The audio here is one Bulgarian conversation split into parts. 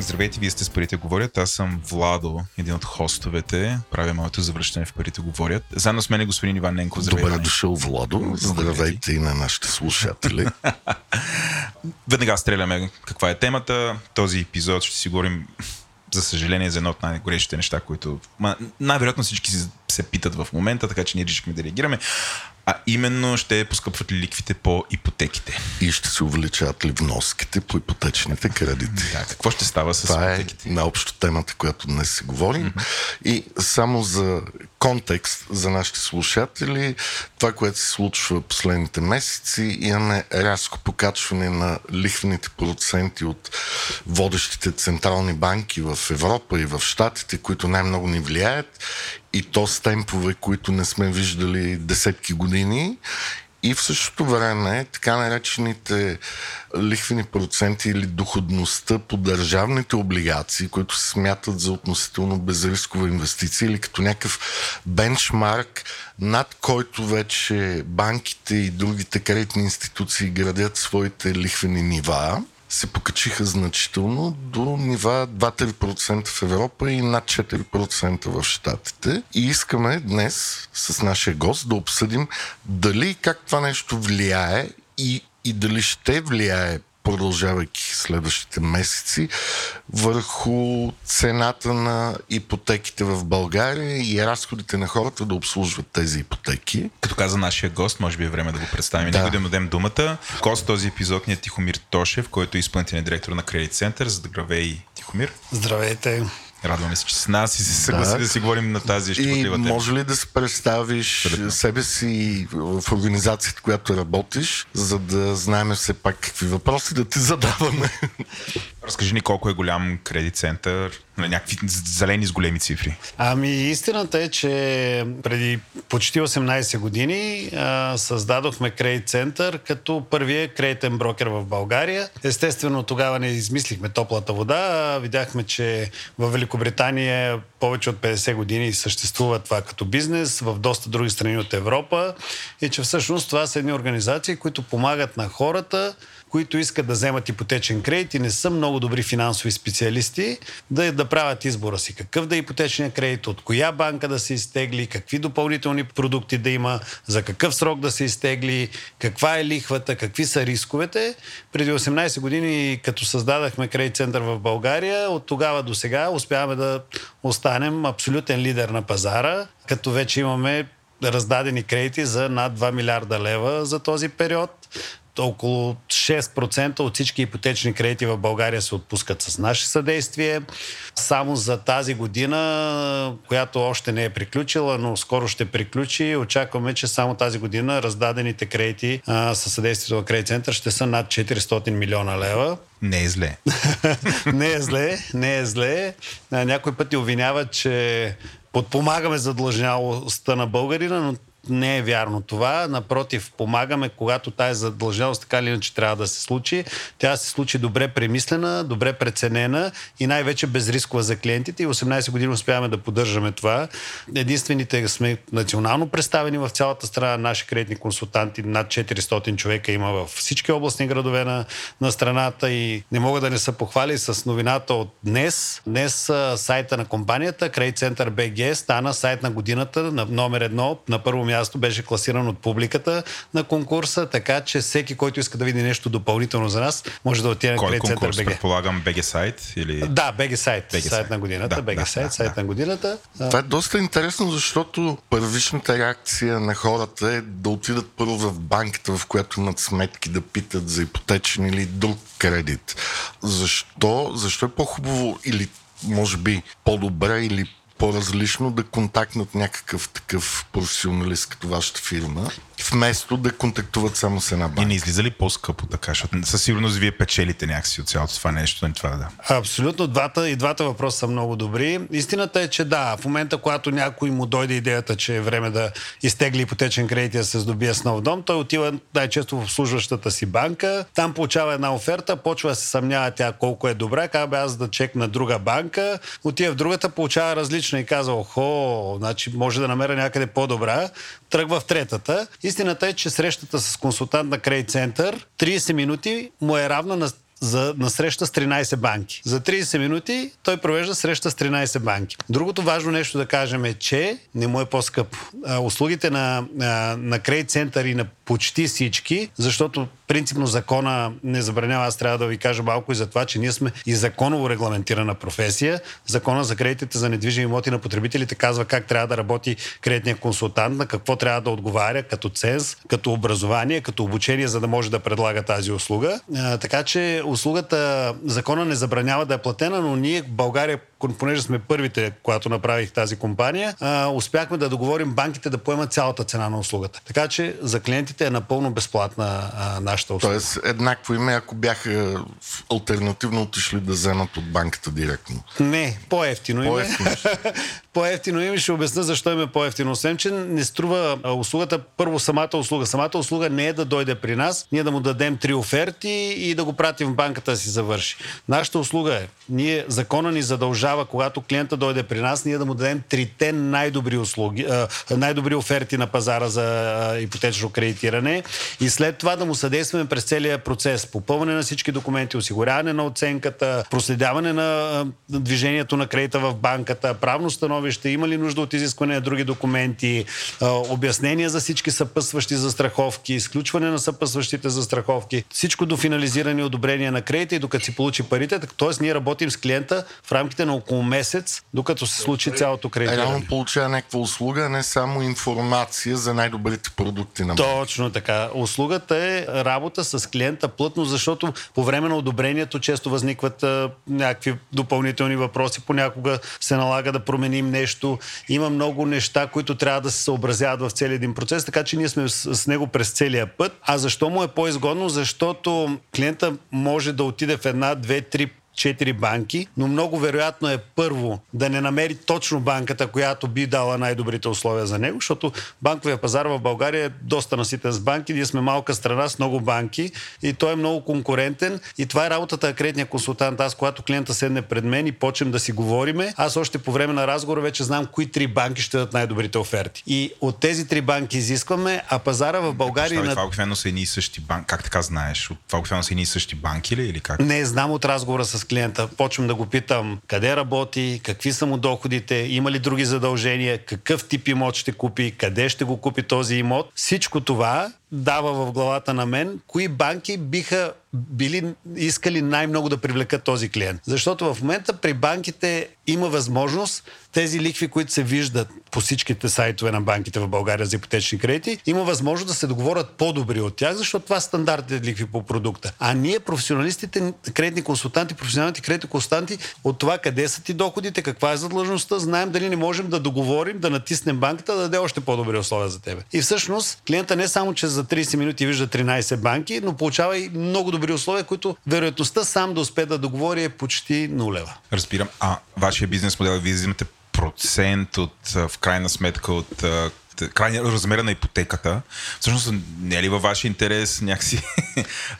Здравейте, вие сте с Парите говорят. Аз съм Владо, един от хостовете. Правя моето завръщане в Парите говорят. Заедно с мен е господин Иван Ненко. Здравейте. Добре дошъл, Владо. Здравейте и на нашите слушатели. Веднага стреляме каква е темата. Този епизод ще си говорим за съжаление, за едно от най-горещите неща, които най-вероятно всички се питат в момента, така че ние решихме да реагираме. А именно ще поскъпват ли ликвите по ипотеките? И ще се увеличават ли вноските по ипотечните кредити? Да, какво ще става с Това е ипотеките? е наобщо темата, която днес си говорим. Mm-hmm. И само за контекст за нашите слушатели, това, което се случва последните месеци, имаме рязко покачване на лихвените проценти от водещите централни банки в Европа и в Штатите, които най-много ни влияят и то с темпове, които не сме виждали десетки години. И в същото време така наречените лихвени проценти или доходността по държавните облигации, които се смятат за относително безрискова инвестиция или като някакъв бенчмарк, над който вече банките и другите кредитни институции градят своите лихвени нива се покачиха значително до нива 2-3% в Европа и над 4% в Штатите. И искаме днес с нашия гост да обсъдим дали как това нещо влияе и, и дали ще влияе продължавайки следващите месеци, върху цената на ипотеките в България и разходите на хората да обслужват тези ипотеки. Като каза нашия гост, може би е време да го представим. Да. Да дадем думата. Гост този епизод ни е Тихомир Тошев, който е изпълнителен директор на Credit Center. Здравей, Тихомир. Здравейте. Радваме се, че с нас и се съгласи да, да си говорим на тази щекотлива тема. може ли да се представиш Абсолютно. себе си в организацията, която работиш, за да знаем все пак какви въпроси да ти задаваме? Разкажи ни колко е голям кредит център, на някакви зелени с големи цифри. Ами истината е, че преди почти 18 години а, създадохме кредит център като първия кредитен брокер в България. Естествено тогава не измислихме топлата вода. Видяхме, че в Великобритания повече от 50 години съществува това като бизнес, в доста други страни от Европа и че всъщност това са едни организации, които помагат на хората които искат да вземат ипотечен кредит и не са много добри финансови специалисти, да, да правят избора си. Какъв да е ипотечния кредит, от коя банка да се изтегли, какви допълнителни продукти да има, за какъв срок да се изтегли, каква е лихвата, какви са рисковете. Преди 18 години, като създадахме кредит център в България, от тогава до сега успяваме да останем абсолютен лидер на пазара, като вече имаме раздадени кредити за над 2 милиарда лева за този период около 6% от всички ипотечни кредити в България се отпускат с наше съдействие. Само за тази година, която още не е приключила, но скоро ще приключи, очакваме, че само тази година раздадените кредити със съдействието на Кредит Център ще са над 400 милиона лева. Не е зле. не е зле, не е зле. Някой пъти обвиняват, че подпомагаме задлъжнялостта на българина, но не е вярно това. Напротив, помагаме, когато тази задълженост така или иначе трябва да се случи. Тя се случи добре премислена, добре преценена и най-вече безрискова за клиентите. И 18 години успяваме да поддържаме това. Единствените сме национално представени в цялата страна. Наши кредитни консултанти, над 400 човека има във всички областни градове на, на страната и не мога да не се похвали с новината от днес. Днес сайта на компанията Credit Center BG стана сайт на годината на номер едно на първо място беше класиран от публиката на конкурса, така че всеки, който иска да види нещо допълнително за нас, може да отиде на Кой конкурс? BG. Предполагам BG сайт или... Да, BG сайт. BG сайт на годината. Да, BG да, сайт, да, сайт да. на годината. Това е доста интересно, защото първичната реакция на хората е да отидат първо в банката, в която имат сметки, да питат за ипотечен или друг кредит. Защо? Защо е по-хубаво или може би по-добре или по-различно да контактнат някакъв такъв професионалист като вашата фирма, вместо да контактуват само с една банка. И не излиза ли по-скъпо така, защото със сигурност вие печелите някакси от цялото това нещо, не това да. Абсолютно, двата, и двата въпроса са много добри. Истината е, че да, в момента, когато някой му дойде идеята, че е време да изтегли ипотечен кредит и да се здобие с нов дом, той отива най-често в обслужващата си банка, там получава една оферта, почва да се съмнява тя колко е добра, казва аз да чекна друга банка, отива в другата, получава различна и казва, охо, значи може да намеря някъде по-добра, тръгва в третата. Истината е, че срещата с консултант на Крейт Център 30 минути му е равна на за, на среща с 13 банки. За 30 минути той провежда среща с 13 банки. Другото важно нещо да кажем е, че не му е по-скъп. А, услугите на, на, на Credit Center и на почти всички, защото принципно закона не забранява. Аз трябва да ви кажа малко и за това, че ние сме и законово регламентирана професия. Закона за кредитите за недвижими имоти на потребителите казва как трябва да работи кредитния консултант, на какво трябва да отговаря като ценз, като образование, като обучение, за да може да предлага тази услуга. А, така че услугата, закона не забранява да е платена, но ние в България понеже сме първите, когато направих тази компания, а, успяхме да договорим банките да поемат цялата цена на услугата. Така че за клиентите е напълно безплатна а, нашата услуга. Тоест, еднакво име, ако бяха альтернативно отишли да вземат от банката директно. Не, по-ефтино име. По-ефтино. по-ефтино име ще обясня защо им е по-ефтино. Освен, че не струва услугата, първо самата услуга. Самата услуга не е да дойде при нас, ние да му дадем три оферти и да го пратим в банката да си завърши. Нашата услуга е, ние, закона ни задължава, когато клиента дойде при нас, ние да му дадем трите най-добри услуги, най-добри оферти на пазара за ипотечно кредитиране и след това да му съдействаме през целия процес. Попълване на всички документи, осигуряване на оценката, проследяване на движението на кредита в банката, правно становище, има ли нужда от изискване на други документи, обяснения за всички съпътстващи застраховки, изключване на съпътстващите застраховки, всичко до финализиране и одобрение на кредита и докато си получи парите. Т.е. ние работим с клиента в рамките на около месец, докато се случи цялото кредитиране. Реално получава някаква услуга, не само информация за най-добрите продукти на Точно така. Услугата е работа с клиента плътно, защото по време на одобрението често възникват а, някакви допълнителни въпроси. Понякога се налага да променим нещо. Има много неща, които трябва да се съобразяват в целия един процес, така че ние сме с, с него през целия път. А защо му е по-изгодно? Защото клиента може да отиде в една, две, три четири банки, но много вероятно е първо да не намери точно банката, която би дала най-добрите условия за него, защото банковия пазар в България е доста наситен с банки. Ние сме малка страна с много банки и той е много конкурентен и това е работата на кредитния консултант. Аз, когато клиента седне пред мен и почнем да си говориме, аз още по време на разговора вече знам кои три банки ще дадат най-добрите оферти. И от тези три банки изискваме, а пазара в България... Това обикновено са едни и същи банки. Как така знаеш? Това обикновено са едни и същи банки ли или как? Не, знам от разговора с клиента. Почвам да го питам къде работи, какви са му доходите, има ли други задължения, какъв тип имот ще купи, къде ще го купи този имот. Всичко това дава в главата на мен, кои банки биха били искали най-много да привлекат този клиент. Защото в момента при банките има възможност тези ликви, които се виждат по всичките сайтове на банките в България за ипотечни кредити, има възможност да се договорят по-добри от тях, защото това са стандартните ликви по продукта. А ние, професионалистите, кредитни консултанти, професионалните кредитни консултанти, от това къде са ти доходите, каква е задлъжността, знаем дали не можем да договорим, да натиснем банката, да даде още по-добри условия за тебе. И всъщност клиента не само, че за 30 минути вижда 13 банки, но получава и много добри условия, които вероятността сам да успее да договори е почти нулева. Разбирам. А вашия бизнес модел, вие взимате процент от, в крайна сметка, от крайния размера на ипотеката. Всъщност не е ли във ваш интерес някакси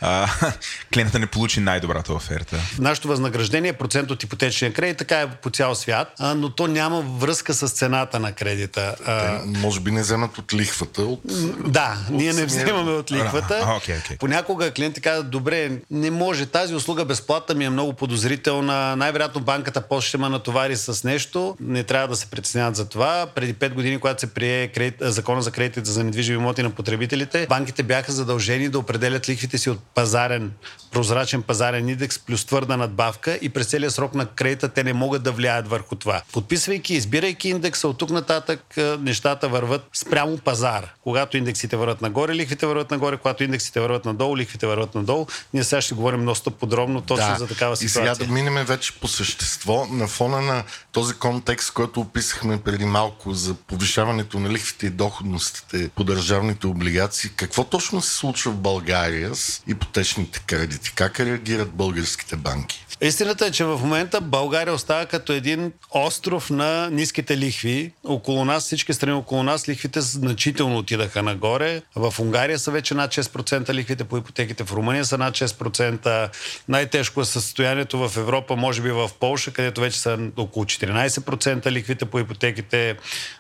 клиента не получи най-добрата оферта? Нашето възнаграждение е процент от ипотечния кредит, така е по цял свят, а, но то няма връзка с цената на кредита. А, Те, може би не вземат от лихвата. От, да, от ние не вземаме от лихвата. А, okay, okay. Понякога клиенти казват, добре, не може, тази услуга безплатна ми е много подозрителна, най-вероятно банката после ще ме натовари с нещо, не трябва да се притесняват за това. Преди 5 години, когато се прие кредит, закона за кредитите за недвижими имоти на потребителите, банките бяха задължени да определят лихвите си от пазарен, прозрачен пазарен индекс плюс твърда надбавка и през целия срок на кредита те не могат да влияят върху това. Подписвайки, избирайки индекса, от тук нататък нещата върват спрямо пазар. Когато индексите върват нагоре, лихвите върват нагоре, когато индексите върват надолу, лихвите върват надолу. Ние сега ще говорим доста подробно точно да. за такава ситуация. И сега да минем вече по същество на фона на този контекст, който описахме преди малко за повишаването на лихвите и доходностите по държавните облигации. Какво точно се случва в България с ипотечните кредити? Как реагират българските банки? Истината е, че в момента България остава като един остров на ниските лихви. Около нас, всички страни около нас, лихвите значително отидаха нагоре. В Унгария са вече над 6% лихвите по ипотеките, в Румъния са над 6%. Най-тежко е състоянието в Европа, може би в Полша, където вече са около 14% лихвите по ипотеките.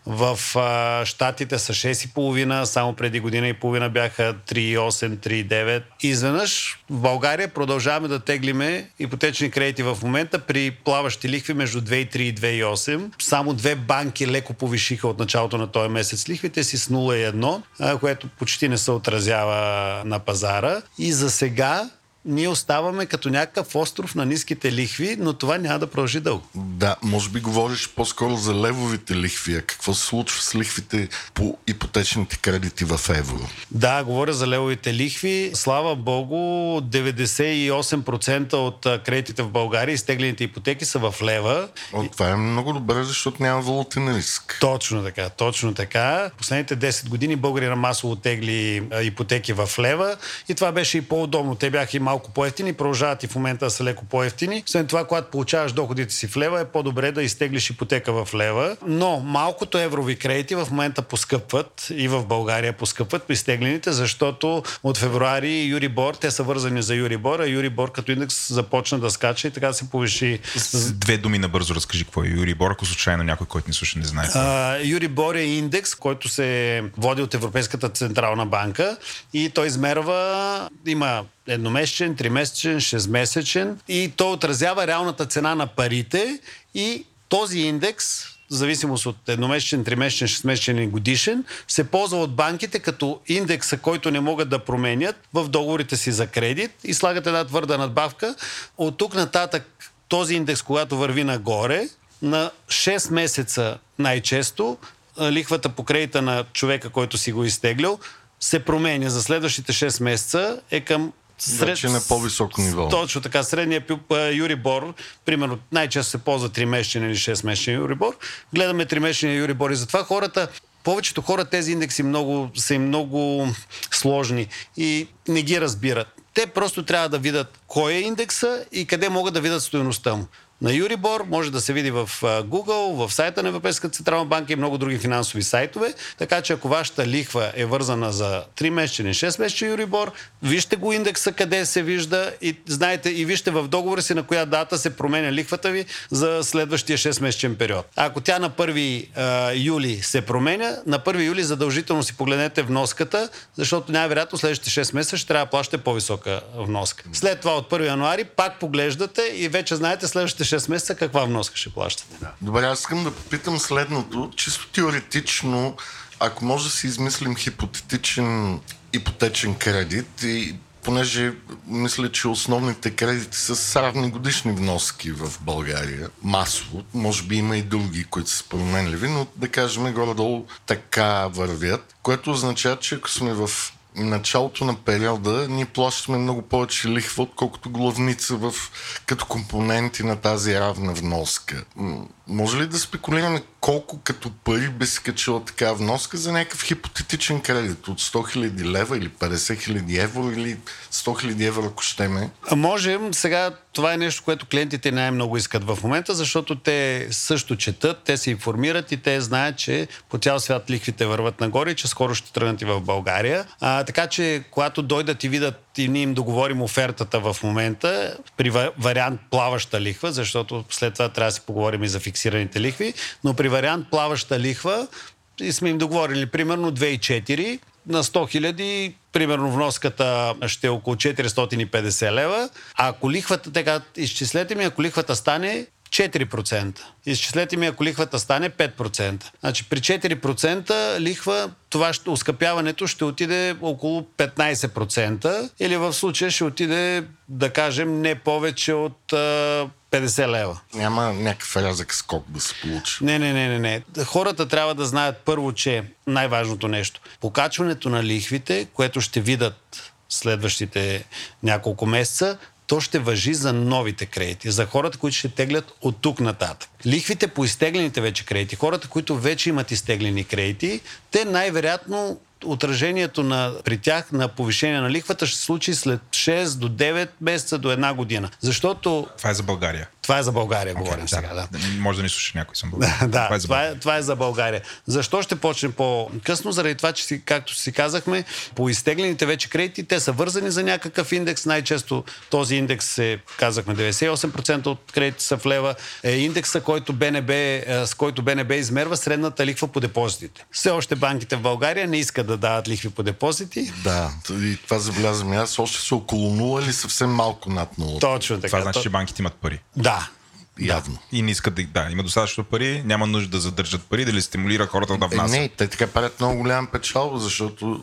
В а, Штатите са 6,5%, само преди година и половина бяха 3,8, 3,9%. Е, изведнъж в България продължаваме да теглиме ипотечни кредити в момента при плаващи лихви между 2,3 и 2,8. Само две банки леко повишиха от началото на този месец лихвите си с 0,1, което почти не се отразява на пазара. И за сега ние оставаме като някакъв остров на ниските лихви, но това няма да продължи дълго. Да, може би говориш по-скоро за левовите лихви. А какво се случва с лихвите по ипотечните кредити в евро? Да, говоря за левовите лихви. Слава Богу, 98% от кредитите в България, изтеглените ипотеки са в лева. О, това е много добре, защото няма валутен риск. Точно така, точно така. Последните 10 години българина масово тегли ипотеки в лева и това беше и по-удобно. Те бяха малко по-ефтини, продължават и в момента да са леко по-ефтини. След това, когато получаваш доходите си в лева, е по-добре да изтеглиш ипотека в лева. Но малкото еврови кредити в момента поскъпват и в България поскъпват по изтеглените, защото от февруари Юрибор, те са вързани за Юрибор, а Юрибор като индекс започна да скача и така се повиши. С две думи набързо разкажи какво е Юрибор, ако случайно някой, който не слуша, не знае. А, Юрибор е индекс, който се води от Европейската централна банка и той измерва, има едномесечен, тримесечен, шестмесечен и то отразява реалната цена на парите и този индекс в зависимост от едномесечен, тримесечен, шестмесечен и годишен, се ползва от банките като индекса, който не могат да променят в договорите си за кредит и слагат една твърда надбавка. От тук нататък този индекс, когато върви нагоре, на 6 месеца най-често лихвата по кредита на човека, който си го изтеглял, се променя за следващите 6 месеца е към Сред... Вече на по-високо ниво. Точно така. Средния Юрибор, примерно, най-често се ползва 3-месечен или 6-месечен Юрибор. Гледаме 3-месечен Юрибор и затова хората повечето хора тези индекси много, са им много сложни и не ги разбират. Те просто трябва да видят кой е индекса и къде могат да видят стоеността му на Юрибор, може да се види в Google, в сайта на Европейската централна банка и много други финансови сайтове. Така че ако вашата лихва е вързана за 3 месечен и 6 месечен Юрибор, вижте го индекса къде се вижда и знаете и вижте в договора си на коя дата се променя лихвата ви за следващия 6 месечен период. Ако тя на 1 а, юли се променя, на 1 юли задължително си погледнете вноската, защото най-вероятно следващите 6 месеца ще трябва да плащате по-висока вноска. След това от 1 януари пак поглеждате и вече знаете следващите 6 месеца каква вноска ще плащате. Да. Добре, аз искам да попитам следното. Чисто теоретично, ако може да си измислим хипотетичен ипотечен кредит и понеже мисля, че основните кредити са с равни годишни вноски в България, масово. Може би има и други, които са променливи, но да кажем горе-долу така вървят, което означава, че ако сме в началото на периода ние плащаме много повече лихва, отколкото главница в, като компоненти на тази равна вноска. Може ли да спекулираме колко като пари би се качила така вноска за някакъв хипотетичен кредит от 100 000 лева или 50 000 евро или 100 000 евро, ако ще ме? Можем. Сега това е нещо, което клиентите най-много искат в момента, защото те също четат, те се информират и те знаят, че по цял свят лихвите върват нагоре че скоро ще тръгнат и в България. А, така че, когато дойдат и видят и ние им договорим офертата в момента при вариант плаваща лихва, защото след това трябва да си поговорим и за фиксираните лихви, но при вариант плаваща лихва и сме им договорили примерно 2,4 на 100 хиляди, примерно вноската ще е около 450 лева. А ако лихвата, така изчислете ми, ако лихвата стане 4%. Изчислете ми, ако лихвата стане 5%. Значи при 4% лихва, това ще, ускъпяването ще отиде около 15%, или в случая ще отиде, да кажем, не повече от а, 50 лева. Няма някакъв рязък скок да се получи. Не, не, не, не, не. Хората трябва да знаят първо, че най-важното нещо. Покачването на лихвите, което ще видят следващите няколко месеца, то ще въжи за новите кредити, за хората, които ще теглят от тук нататък. Лихвите по изтеглените вече кредити, хората, които вече имат изтеглени кредити, те най-вероятно отражението на, при тях на повишение на лихвата ще се случи след 6 до 9 месеца до една година. Защото... Това е за България. Това е за България, okay, говорим да, сега. Да. Може да ни слуша някой съм България. да, това е, за това, е, това е за България. Защо ще почне по-късно? Заради това, че си, както си казахме, по изтеглените вече кредити, те са вързани за някакъв индекс. Най-често този индекс е, казахме, 98% от кредити са в лева. Е индекса, който БНБ, е, с който БНБ измерва средната лихва по депозитите. Все още банките в България не искат да дават лихви по депозити. Да, и това забелязвам аз. Още са около 0 или съвсем малко над 0. Точно така. Това значи, че банките имат пари. Да. Явно. И не искат да, да, има достатъчно пари, няма нужда да задържат пари, дали стимулира хората да Е, внасят. не, те така правят много голяма печалба, защото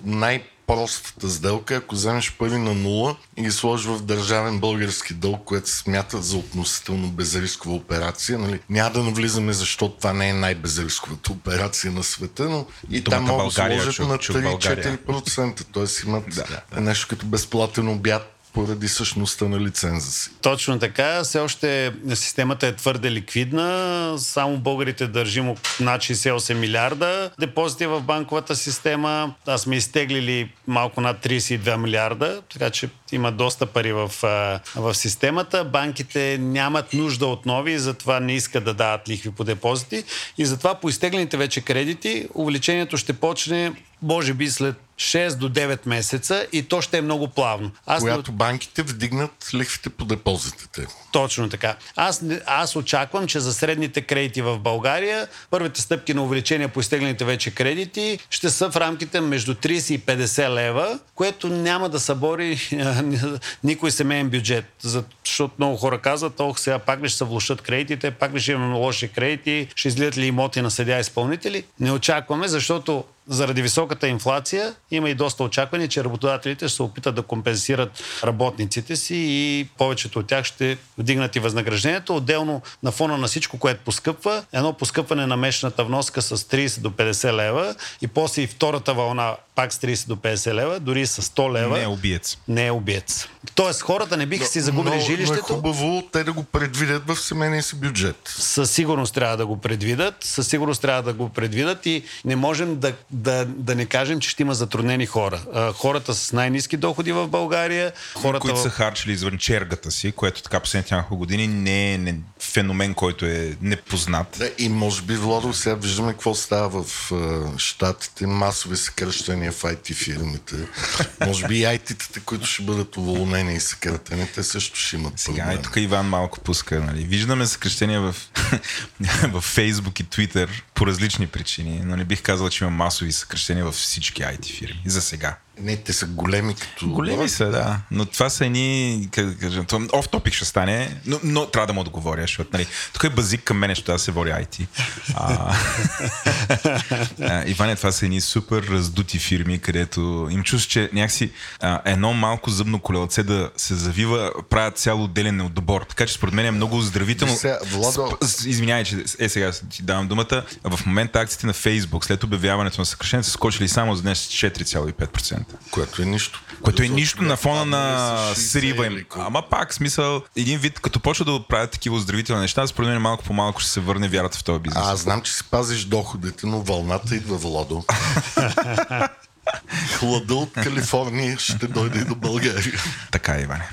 най-простата сделка ако вземеш пари на нула и ги сложиш в държавен български дълг, което се смята за относително безрискова операция. Нали? Няма да навлизаме, защото това не е най-безрисковата операция на света, но и Думата там могат да сложат чух- на чух България. 3-4%. Тоест имат Да, нещо като безплатен обяд поради същността на лиценза си. Точно така. Все още системата е твърде ликвидна. Само българите държим над 68 милиарда депозити в банковата система. Аз сме изтеглили малко над 32 милиарда, така че има доста пари в, в системата. Банките нямат нужда от нови затова не искат да дават лихви по депозити. И затова по изтеглените вече кредити увеличението ще почне може би след 6 до 9 месеца и то ще е много плавно. Аз не- Когато банките вдигнат лихвите по депозитите. точно така. Аз, не- аз очаквам, че за средните кредити в България първите стъпки на увеличение по изтеглените вече кредити ще са в рамките между 30 и 50 лева, което няма да събори никой семейен бюджет. Защото много хора казват, ох, сега пак ли ще се влушат кредитите, пак ли ще имаме лоши кредити, ще излият ли имоти на съдя изпълнители. Не очакваме, защото заради високата инфлация има и доста очакване, че работодателите ще се опитат да компенсират работниците си и повечето от тях ще вдигнат и възнаграждението. Отделно на фона на всичко, което поскъпва, едно поскъпване на месечната вноска с 30 до 50 лева и после и втората вълна пак с 30 до 50 лева, дори и с 100 лева. Не е убиец. не е убиец. Тоест хората не биха си загубили но, Но е жилището. хубаво те да го предвидят в семейния си бюджет. със сигурност трябва да го предвидат, със сигурност трябва да го предвидат и не можем да, да, да не кажем, че ще има затруднени хора. А, Хората с най-низки доходи в България, хората които са харчили извън чергата си, което така последните няколко години не е не, феномен, който е непознат. Да, и може би, Владо, сега виждаме какво става в uh, Штатите. Масови съкръщения в IT фирмите. може би и IT-тата, които ще бъдат уволнени и съкратени, те също ще имат Сега проблем. и тук Иван малко пуска. Нали. Виждаме съкрещения в, в Facebook и Twitter по различни причини, но не бих казал, че има масови съкрещения във всички IT фирми. За сега. Не, те са големи като... Големи са, да. Но това са едни, оф топик ще стане, но, но трябва да му отговоря, защото нали, тук е базик към мен, защото аз се водя IT. А, Иване, това са едни супер раздути фирми, където им чувстваш, че някакси а, едно малко зъбно колелце да се завива, правят цяло отделен отбор. Така че според мен е много оздравително. Владо- Сп- Извинявай, че е сега ти давам думата. В момента акциите на Facebook след обявяването на съкръщението са скочили само за днес 4,5%. Което е нищо. Което е нищо на фона на 60 срива им. Ама пак, смисъл, един вид, като почва да правят такива оздравителни неща, според мен малко по малко ще се върне вярата в този бизнес. А, аз знам, че си пазиш доходите, но вълната идва, Владо. Хлада от Калифорния ще дойде и до България. Така е, Иване.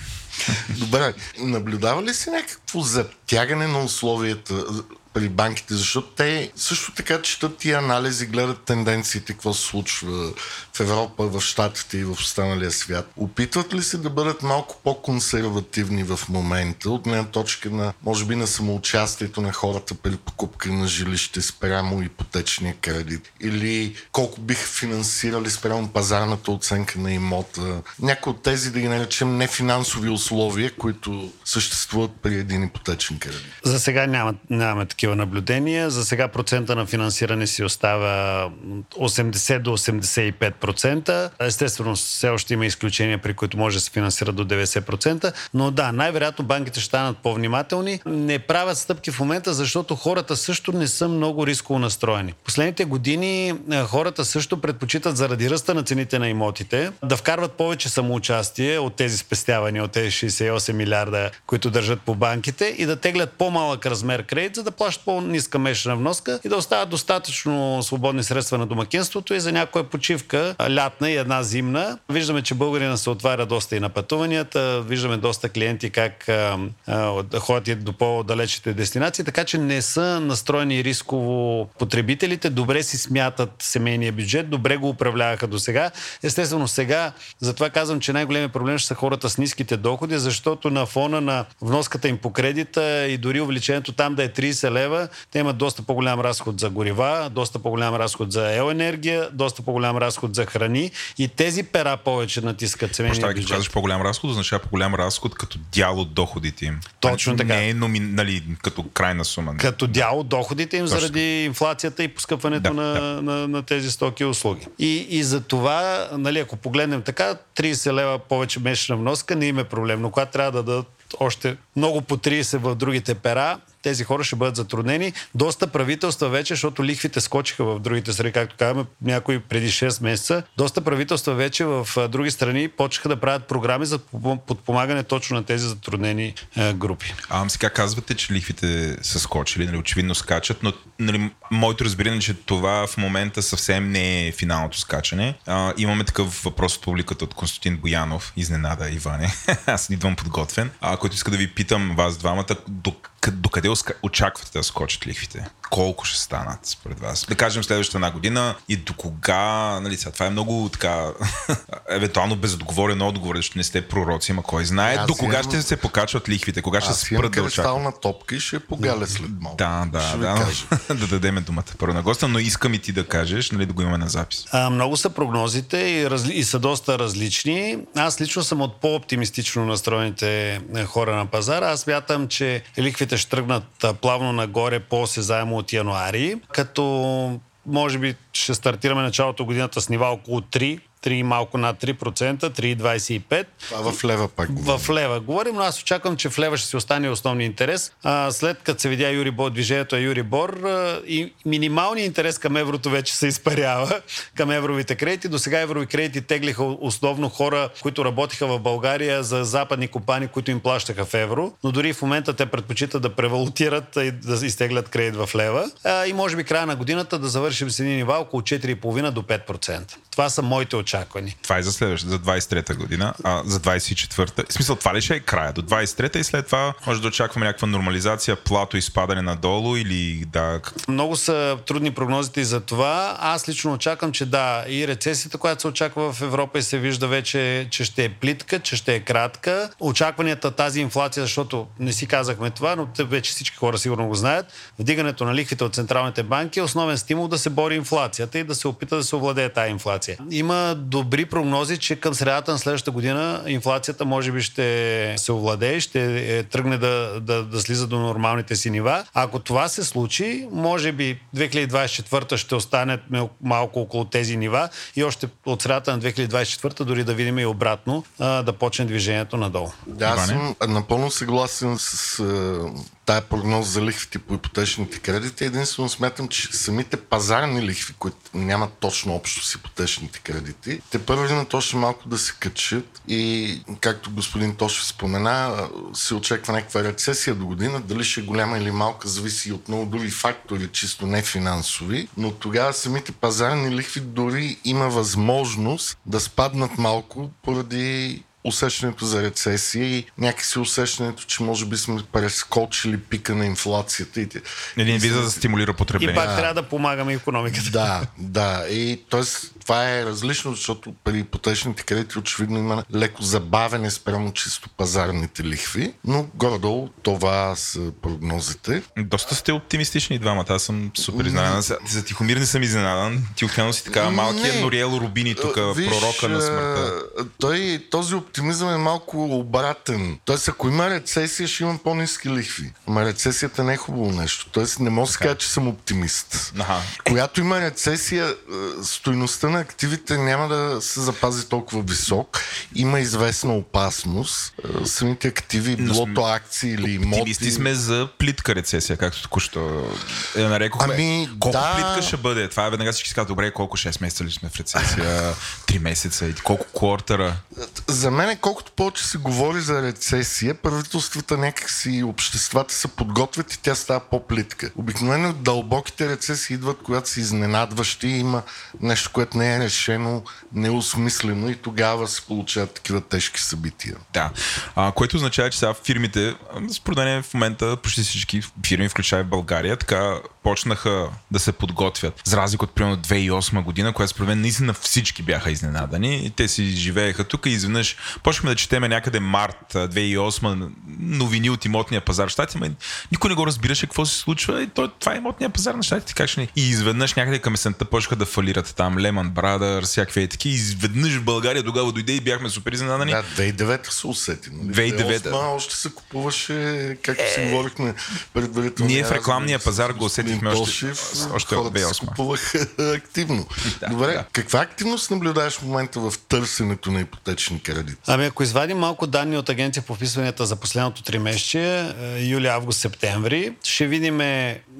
Добре, наблюдава ли си някакво затягане на условията при банките, защото те също така четат тия анализи, гледат тенденциите, какво се случва в Европа, в Штатите и в останалия свят. Опитват ли се да бъдат малко по-консервативни в момента, от гледна точка на, може би, на самоучастието на хората при покупка на жилище спрямо ипотечния кредит? Или колко биха финансирали спрямо пазарната оценка на имота? Някои от тези, да ги наречем, нефинансови условия, които съществуват при един ипотечен кредит. За сега няма, нямаме такива наблюдения. За сега процента на финансиране си остава 80 до 85%. Естествено, все още има изключения, при които може да се финансира до 90%. Но да, най-вероятно банките ще станат по-внимателни. Не правят стъпки в момента, защото хората също не са много рисково настроени. Последните години е, хората също предпочитат заради ръста на цените на имотите да вкарват повече самоучастие от тези спестявания, от тези 68 милиарда, които държат по банките и да теглят по-малък размер кредит, за да плащат по-ниска месечна вноска и да остават достатъчно свободни средства на домакинството и за някоя почивка, лятна и една зимна. Виждаме, че българина се отваря доста и на пътуванията, виждаме доста клиенти как а, а, ходят до по-далечните дестинации, така че не са настроени рисково потребителите, добре си смятат семейния бюджет, добре го управляваха до сега. Естествено, сега, затова казвам, че най-големият проблем ще са хората с ниските доходи, защото на фона на вноската им по кредита и дори увеличението там да е 30 лева, лева, те имат доста по-голям разход за горива, доста по-голям разход за електроенергия, доста по-голям разход за храни и тези пера повече натискат семейния като бюджет. казваш по-голям разход, означава по-голям разход като дял от доходите им. Точно така. Не е номи, нали, като крайна сума. като дял от доходите им Точно. заради инфлацията и пускъпването Да, на, да. На, на тези стоки и услуги. И, и за това, нали, ако погледнем така, 30 лева повече месечна вноска не им е проблем. Но когато трябва да дадат още много по 30 в другите пера, тези хора ще бъдат затруднени. Доста правителства вече, защото лихвите скочиха в другите страни, както казваме, някои преди 6 месеца. Доста правителства вече в други страни почнаха да правят програми за подпом- подпомагане точно на тези затруднени групи. А, сега казвате, че лихвите са скочили, нали, очевидно скачат, но нали, моето разбиране е, че това в момента съвсем не е финалното скачане. А, имаме такъв въпрос от публиката от Константин Боянов, изненада Иване, аз идвам подготвен, а, който иска да ви питам вас двамата, до, докъде оска- очаквате да скочат лихвите? Колко ще станат според вас? Да кажем следващата една година и до кога, нали сега, това е много така, евентуално безотговорен отговор, защото не сте пророци, ама кой знае, Аз до кога имам- ще се покачват лихвите, кога ще Аз спрат да очакват? кристална топка и ще погаля след малко. Да, да, Ще да. да дадем думата първо на госта, но искам и ти да кажеш, нали, да го имаме на запис. А, много са прогнозите и, разли, и са доста различни. Аз лично съм от по-оптимистично настроените е, хора на пазара. Аз мятам, че ликвите ще тръгнат плавно нагоре по-осезаемо от януари, като може би ще стартираме началото годината с нива около 3, 3 малко над 3%, 3,25%. Това в лева пак говорим. В лева говорим, но аз очаквам, че в лева ще си остане основния интерес. А, след като се видя Юрибор, движението е Юрибор а, и минималният интерес към еврото вече се изпарява към евровите кредити. До сега еврови кредити теглиха основно хора, които работиха в България за западни компании, които им плащаха в евро, но дори в момента те предпочитат да превалутират и да изтеглят кредит в лева. А, и може би края на годината да завършим с едни нива около 4,5 до 5%. Това са моите очаквания. Това е за следващата, за 23-та година, а за 24-та. В смисъл, това ли ще е края? До 23-та и след това може да очакваме някаква нормализация, плато и спадане надолу или да... Много са трудни прогнозите и за това. Аз лично очаквам, че да, и рецесията, която се очаква в Европа и се вижда вече, че ще е плитка, че ще е кратка. Очакванията тази инфлация, защото не си казахме това, но вече всички хора сигурно го знаят, вдигането на лихвите от централните банки е основен стимул да се бори инфлацията и да се опита да се овладее тази инфлация. Има добри прогнози, че към средата на следващата година инфлацията може би ще се овладее, ще е, тръгне да, да, да слиза до нормалните си нива. Ако това се случи, може би 2024 ще остане мал- малко около тези нива и още от средата на 2024 дори да видим и обратно да почне движението надолу. Да, аз съм напълно съгласен с е, тая прогноз за лихвите по ипотечните кредити. Единствено смятам, че самите пазарни лихви, които нямат точно общо с ипотечните кредити, те първи на точно малко да се качат и, както господин Тошев спомена, се очаква някаква рецесия до година. Дали ще е голяма или малка, зависи от много други фактори, чисто не финансови, но тогава самите пазарни лихви дори има възможност да спаднат малко поради усещането за рецесия и някакси усещането, че може би сме прескочили пика на инфлацията. И, те- Или не ви за да стимулира И потребление. пак трябва да помагаме економиката. да, да. И т.е. това е различно, защото при ипотечните кредити очевидно има леко забавене спрямо чисто пазарните лихви, но горе-долу това са прогнозите. Доста сте оптимистични двамата. Аз съм супер изненадан. За, за Тихомир не съм изненадан. Ти океано си така малкият Не. Нориело Рубини, тук пророка на смъртта. Той, този оптимизъм е малко обратен. Тоест, ако има рецесия, ще имам по-низки лихви. Ама рецесията не е хубаво нещо. Тоест, не мога да се кажа, че съм оптимист. Аха. Когато има рецесия, е, стойността на активите няма да се запази толкова висок. Има известна опасност. Е, Самите активи, Но било сме- то акции или имоти. Оптимисти сме за плитка рецесия, както току-що я нарекохме. Ами, колко да. плитка ще бъде? Това е веднага всички си казват, добре, колко 6 месеца ли сме в рецесия, 3 месеца и колко квартера. За мен, колкото повече се говори за рецесия, правителствата някакси, обществата се подготвят и тя става по-плитка. Обикновено дълбоките рецесии идват, когато са изненадващи и има нещо, което не не е решено, не е и тогава се получават такива тежки събития. Да, а, което означава, че сега фирмите, според мен в момента почти всички фирми, включая България, така почнаха да се подготвят. За разлика от примерно 2008 година, която според мен наистина всички бяха изненадани. И те си живееха тук и изведнъж почнахме да четеме някъде март 2008 новини от имотния пазар в Штатите, никой не го разбираше какво се случва и то, това е имотния пазар на Штатите, как ще не. И изведнъж някъде към есента почнаха да фалират там Lehman Brothers, всякакви таки. И изведнъж в България тогава дойде и бяхме супер изненадани. Да, 2009 се усети. Нали? 2009 още се купуваше, както си е... говорихме предварително. Ние в рекламния пазар го усетихме още, още от 2008. се купуваха активно. да, Добре, да. каква активност наблюдаваш в момента в търсенето на ипотечни кредити? Ами ако извадим малко данни от агенция по вписванията за последното три месече, юли, август, септември, ще видим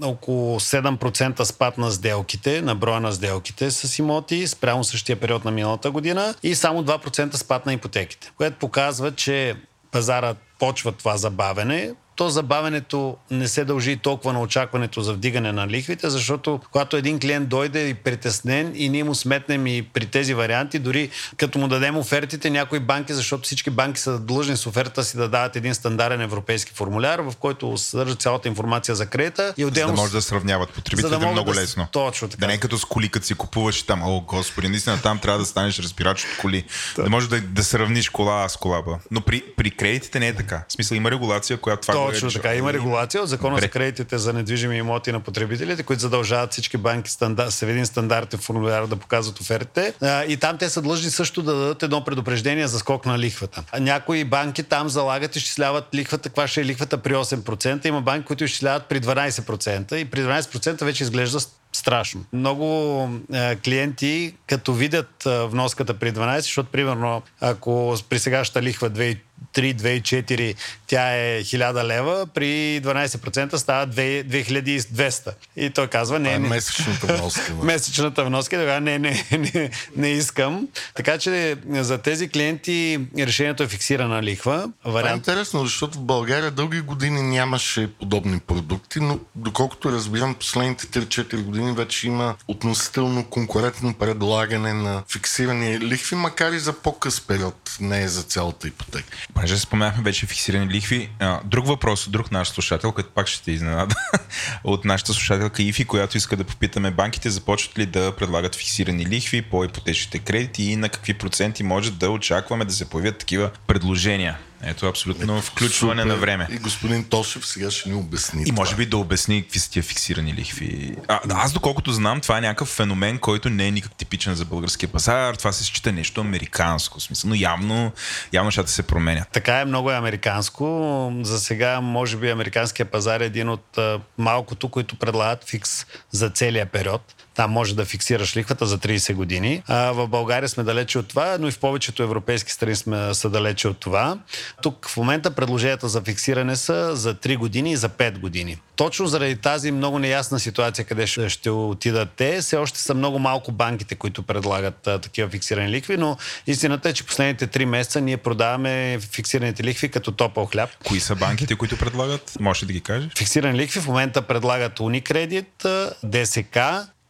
около 7% спад на сделките, на броя на сделките с имоти спрямо същия период на миналата година и само 2% спад на ипотеките, което показва, че пазарът почва това забавене то забавенето не се дължи толкова на очакването за вдигане на лихвите, защото когато един клиент дойде и притеснен и ние му сметнем и при тези варианти, дори като му дадем офертите, някои банки, защото всички банки са длъжни с оферта си да дават един стандартен европейски формуляр, в който съдържа цялата информация за кредита. И отделно... За да може да сравняват потребителите да много да... лесно. Точно така. Да не е като с коли, като си купуваш там, о, господи, наистина там трябва да станеш разбирач от коли. Да, може да, да сравниш кола с кола. Но при, при кредитите не е така. В смисъл има регулация, която това точно е, така. Има регулация от закона за кредитите за недвижими имоти на потребителите, които задължават всички банки стандар, с един стандартен формуляр да показват офертите. И там те са длъжни също да дадат едно предупреждение за скок на лихвата. Някои банки там залагат и изчисляват лихвата, каква ще е лихвата при 8%. Има банки, които изчисляват при 12%. И при 12% вече изглежда страшно. Много е, клиенти, като видят е, вноската при 12, защото примерно ако при сегашната лихва 2 3-2-4 тя е 1000 лева, при 12% става 2200. И той казва, не, е не. месечната вноска. месечната вноска, тогава не, не, не, не искам. Така че за тези клиенти решението е фиксирана лихва. Вариант... Това е интересно, защото в България дълги години нямаше подобни продукти, но доколкото разбирам, последните 3-4 години вече има относително конкурентно предлагане на фиксирани лихви, макар и за по-къс период, не е за цялата ипотека. Понеже споменахме вече фиксирани лихви, друг въпрос, друг наш слушател, който пак ще те изненада, от нашата слушателка Ифи, която иска да попитаме банките започват ли да предлагат фиксирани лихви по ипотечните кредити и на какви проценти може да очакваме да се появят такива предложения. Ето абсолютно Ето, включване супер. на време. И господин Тошев сега ще ни обясни. И може би да обясни какви са тия фиксирани лихви. А, аз доколкото знам, това е някакъв феномен, който не е никак типичен за българския пазар. Това се счита нещо американско. Смисъл, но явно, явно ще се променят. Така е, много е американско. За сега, може би, американския пазар е един от малкото, които предлагат фикс за целия период. Там може да фиксираш лихвата за 30 години. А, в България сме далече от това, но и в повечето европейски страни сме, са далече от това. Тук в момента предложенията за фиксиране са за 3 години и за 5 години. Точно заради тази много неясна ситуация, къде ще, ще отидат те, все още са много малко банките, които предлагат а, такива фиксирани лихви, но истината е, че последните 3 месеца ние продаваме фиксираните лихви като топъл хляб. Кои са банките, които предлагат? Може да ги кажеш? Фиксирани лихви в момента предлагат Unicredit, ДСК,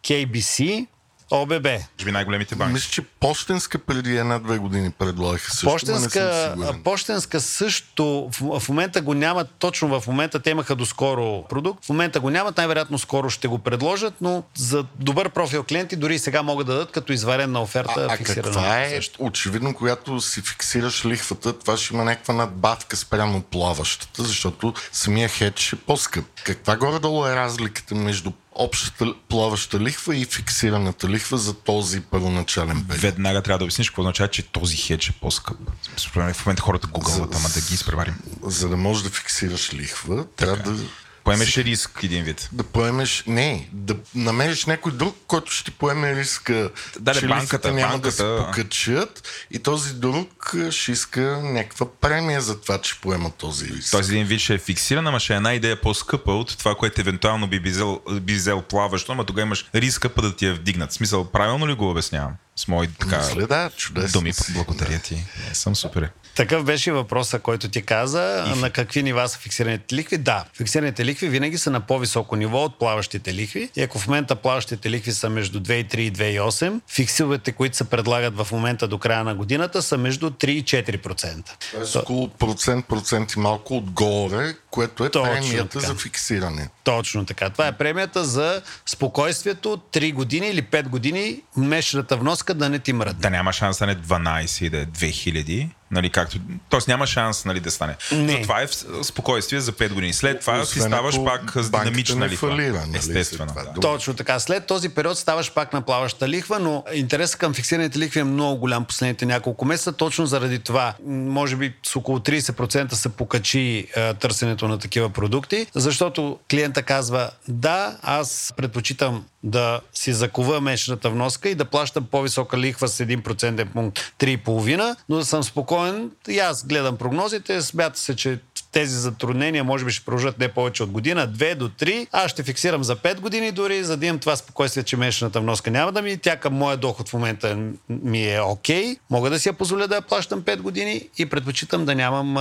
KBC, ОББ. Би най-големите банки. Мисля, че Пощенска преди една-две години предлагаха също. Пощенска, Пощенска също в, в момента го нямат, точно в момента те имаха доскоро продукт, в момента го нямат, най-вероятно скоро ще го предложат, но за добър профил клиенти дори сега могат да дадат като изварена оферта. А, а каква е? Също. Очевидно, когато си фиксираш лихвата, това ще има някаква надбавка спрямо плаващата, защото самия хедж е по-скъп. Каква горе-долу е разликата между общата плаваща лихва и фиксираната лихва за този първоначален период. Веднага трябва да обясниш какво означава, че този хедж е по-скъп. В момента хората гугълват, ама да ги изпреварим. За да можеш да фиксираш лихва, така. трябва да Поемеш риск един вид. Да поемеш, не, да намериш някой друг, който ще ти поеме риска, да, че банката, няма банката, да се покачат и този друг ще иска някаква премия за това, че поема този риск. Този един вид ще е фиксиран, ама ще е една идея по-скъпа от това, което евентуално би взел, би взел плаващо, ама тогава имаш риска па да ти я вдигнат. В смисъл, правилно ли го обяснявам? С мои така Мисля, да, чудесно думи. си, Благодаря ти. Не съм супер. Такъв беше въпроса, който ти каза. На какви нива са фиксираните лихви? Да, фиксираните лихви винаги са на по-високо ниво от плаващите лихви. И ако в момента плаващите лихви са между 2,3 и 2,8, фиксовете, които се предлагат в момента до края на годината, са между 3 и 4%. Тоест около процент, процент и малко отгоре, което е Точно премията така. за фиксиране. Точно така. Това е премията за спокойствието 3 години или 5 години месечната вноска да не ти мръдне. Да няма шанс да не 12 и да е 2000. Нали, както, тоест няма шанс нали, да стане. Не. То това е в- спокойствие за 5 години. След това си Освен ставаш ако пак с динамична лихва. фалира, нали, Естествено. Да. Точно така. След този период ставаш пак на плаваща лихва, но интересът към фиксираните лихви е много голям последните няколко месеца. Точно заради това, може би с около 30% се покачи е, търсенето на такива продукти, защото клиента казва, да, аз предпочитам да си закува месечната вноска и да плащам по-висока лихва с 1% пункт 3,5, но да съм спокоен. И аз гледам прогнозите, смята се, че тези затруднения може би ще продължат не повече от година, две до три. Аз ще фиксирам за 5 години дори, за да имам това спокойствие, че месечната вноска няма да ми. Тя към моя доход в момента ми е окей. Мога да си я позволя да я плащам 5 години и предпочитам да нямам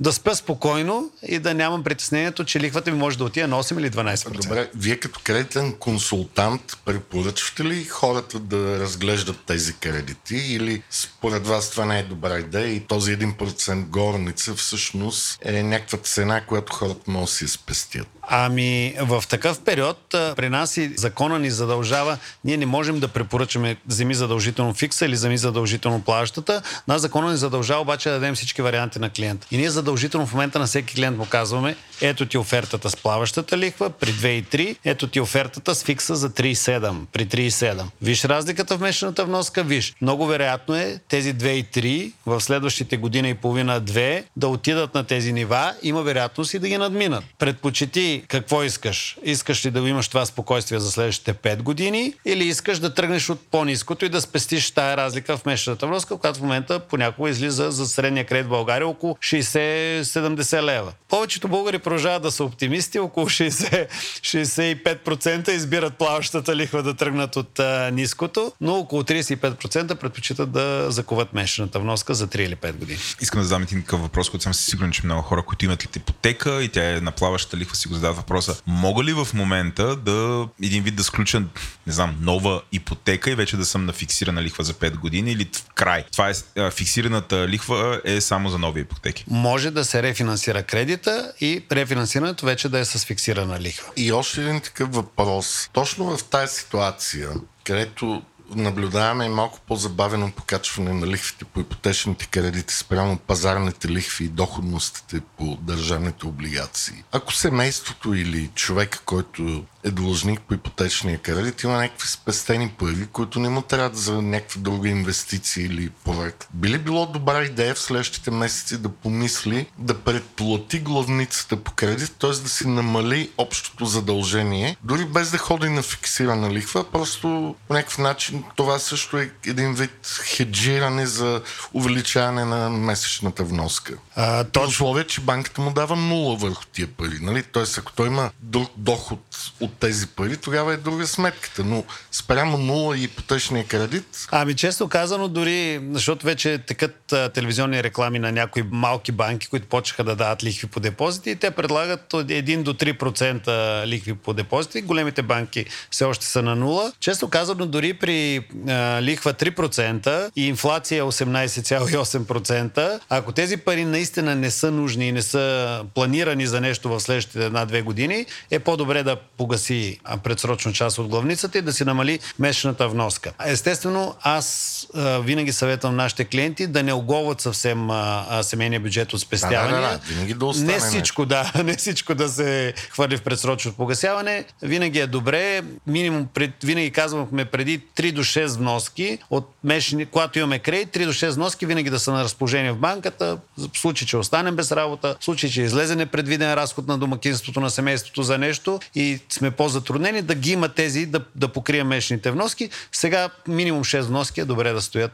да спя спокойно и да нямам притеснението, че лихвата ми може да отиде на 8 или 12%. Добре, вие като кредитен консултант препоръчвате ли хората да разглеждат тези кредити или според вас това не е добра идея и този 1% горница всъщност е някаква цена, която хората могат да си спестят? Ами, в такъв период при нас и закона ни задължава, ние не можем да препоръчаме вземи задължително фикса или вземи задължително плащата. Нас закона ни задължава обаче да дадем всички варианти на клиента. И ние задължително в момента на всеки клиент му казваме, ето ти офертата с плаващата лихва при 2,3, ето ти офертата с фикса за 3,7 при 3,7. Виж разликата в месечната вноска, виж. Много вероятно е тези 2,3 в следващите година и половина-две да отидат на тези нива, има вероятност и да ги надминат. Предпочети какво искаш. Искаш ли да имаш това спокойствие за следващите 5 години или искаш да тръгнеш от по-низкото и да спестиш тая разлика в месечната вноска, която в момента понякога излиза за средния кредит в България около 60-70 лева. Повечето българи продължават да са оптимисти, около 60-65% избират плаващата лихва да тръгнат от а, ниското, но около 35% предпочитат да закуват месечната вноска за 3 или 5 години. Искам да задам един такъв въпрос, който съм си сигурен, че много хора, които имат ипотека и тя е на плаваща лихва, си го задават въпроса. Мога ли в момента да един вид да сключа, не знам, нова ипотека и вече да съм на фиксирана лихва за 5 години или в край? Това е фиксираната лихва е само за нови ипотеки. Може да се рефинансира кредита и рефинансирането вече да е с фиксирана лихва. И още един такъв въпрос. Точно в тази ситуация, където наблюдаваме малко по-забавено покачване на лихвите по ипотечните кредити спрямо пазарните лихви и доходностите по държавните облигации. Ако семейството или човека, който е длъжник по ипотечния кредит, има някакви спестени пари, които не му трябват за някаква друга инвестиция или проект. Би ли било добра идея в следващите месеци да помисли да предплати главницата по кредит, т.е. да си намали общото задължение, дори без да ходи на фиксирана лихва, просто по някакъв начин това също е един вид хеджиране за увеличаване на месечната вноска. А, При точно. условие, че банката му дава нула върху тия пари. Нали? Тоест, ако той има друг доход от тези пари, тогава е друга сметката. Но спрямо нула и ипотечния кредит, Ами често казано, дори, защото вече текат а, телевизионни реклами на някои малки банки, които почнаха да дават лихви по депозити те предлагат от 1 до 3% лихви по депозити. Големите банки все още са на нула. Често казано, дори при а, лихва 3% и инфлация 18,8%, ако тези пари наистина не са нужни и не са планирани за нещо в следващите една-две години, е по-добре да погаси а, предсрочно част от главницата и да си намали месечната вноска. Естествено, аз а, винаги съветвам нашите клиенти да не оголват съвсем а, а, семейния бюджет от спестявания. Да, да, да, винаги да остане не всичко, да, не всичко да се хвърли в предсрочно погасяване. Винаги е добре. Минимум, пред, винаги казваме преди 3 до 6 вноски от месечни, когато имаме кредит, 3 до 6 вноски винаги да са на разположение в банката, в случай, че останем без работа, в случай, че излезе непредвиден разход на домакинството, на семейството за нещо и сме по-затруднени, да ги има тези, да, да покрием месечните вноски. Сега минимум 6 вноски е добре да стоят,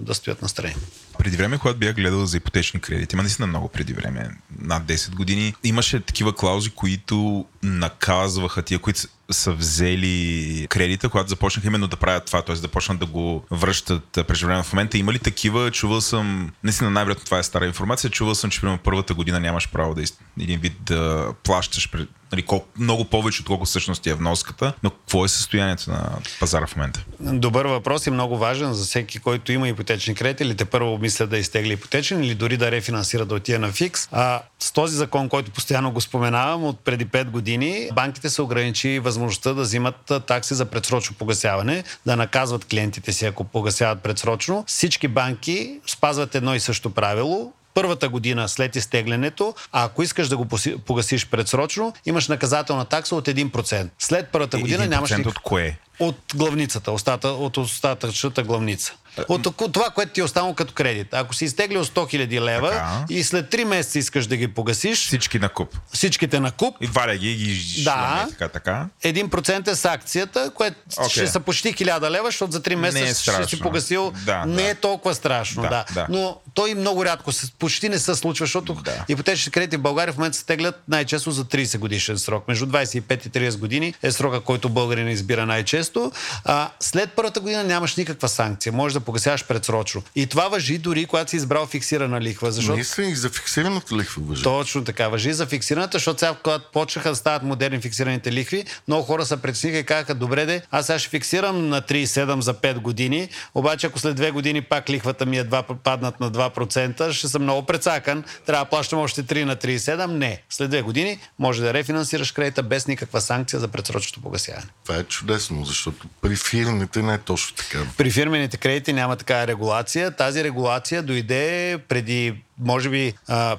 да стоят настрани. Преди време, когато бях гледал за ипотечни кредити, има наистина много преди време, над 10 години, имаше такива клаузи, които наказваха тия, които са взели кредита, когато започнаха именно да правят това, т.е. да почнат да го връщат преживяване в момента. Има ли такива? Чувал съм, наистина най-вероятно това е стара информация, чувал съм, че примерно първата година нямаш право да един вид да плащаш нали, колко, много повече, отколко всъщност е вноската. Но какво е състоянието на пазара в момента? Добър въпрос и много важен за всеки, който има ипотечни кредити или те първо мисля да изтегли ипотечен или дори да рефинансира да отиде на фикс. А с този закон, който постоянно го споменавам, от преди 5 години, банките се ограничи възможността да взимат такси за предсрочно погасяване, да наказват клиентите си, ако погасяват предсрочно. Всички банки спазват едно и също правило първата година след изтеглянето, а ако искаш да го погасиш предсрочно, имаш наказателна такса от 1%. След първата година нямаш... от кое? От главницата, от остатъчната главница. От това, което ти е останало като кредит. Ако си изтеглил 100 000 лева така. и след 3 месеца искаш да ги погасиш. Всички на куп. Всичките на куп. И валя ги ги Да. Така, така. 1% е с акцията, което okay. ще са почти 1000 лева, защото за 3 месеца е ще си погасил. Да, не да. е толкова страшно. Да, да. да. Но той много рядко, почти не се случва, защото да. ипотечните кредити в България в момента се теглят най-често за 30 годишен срок. Между 25 и 30 години е срока, който българин избира най-често. А, след първата година нямаш никаква санкция. Може да погасяваш предсрочно. И това въжи дори когато си избрал фиксирана лихва. Защото... Мисля и за фиксираната лихва въжи. Точно така. Въжи за фиксираната, защото сега, когато почнаха да стават модерни фиксираните лихви, много хора се притесниха и казаха, добре де, аз сега ще фиксирам на 3,7 за 5 години, обаче ако след 2 години пак лихвата ми е 2, паднат на 2%, ще съм много прецакан, трябва да плащам още 3 на 3,7. Не. След 2 години може да рефинансираш кредита без никаква санкция за предсрочното погасяване. Това е чудесно, защото при фирмите не е точно така. При фирмените кредити няма такава регулация. Тази регулация дойде преди, може би,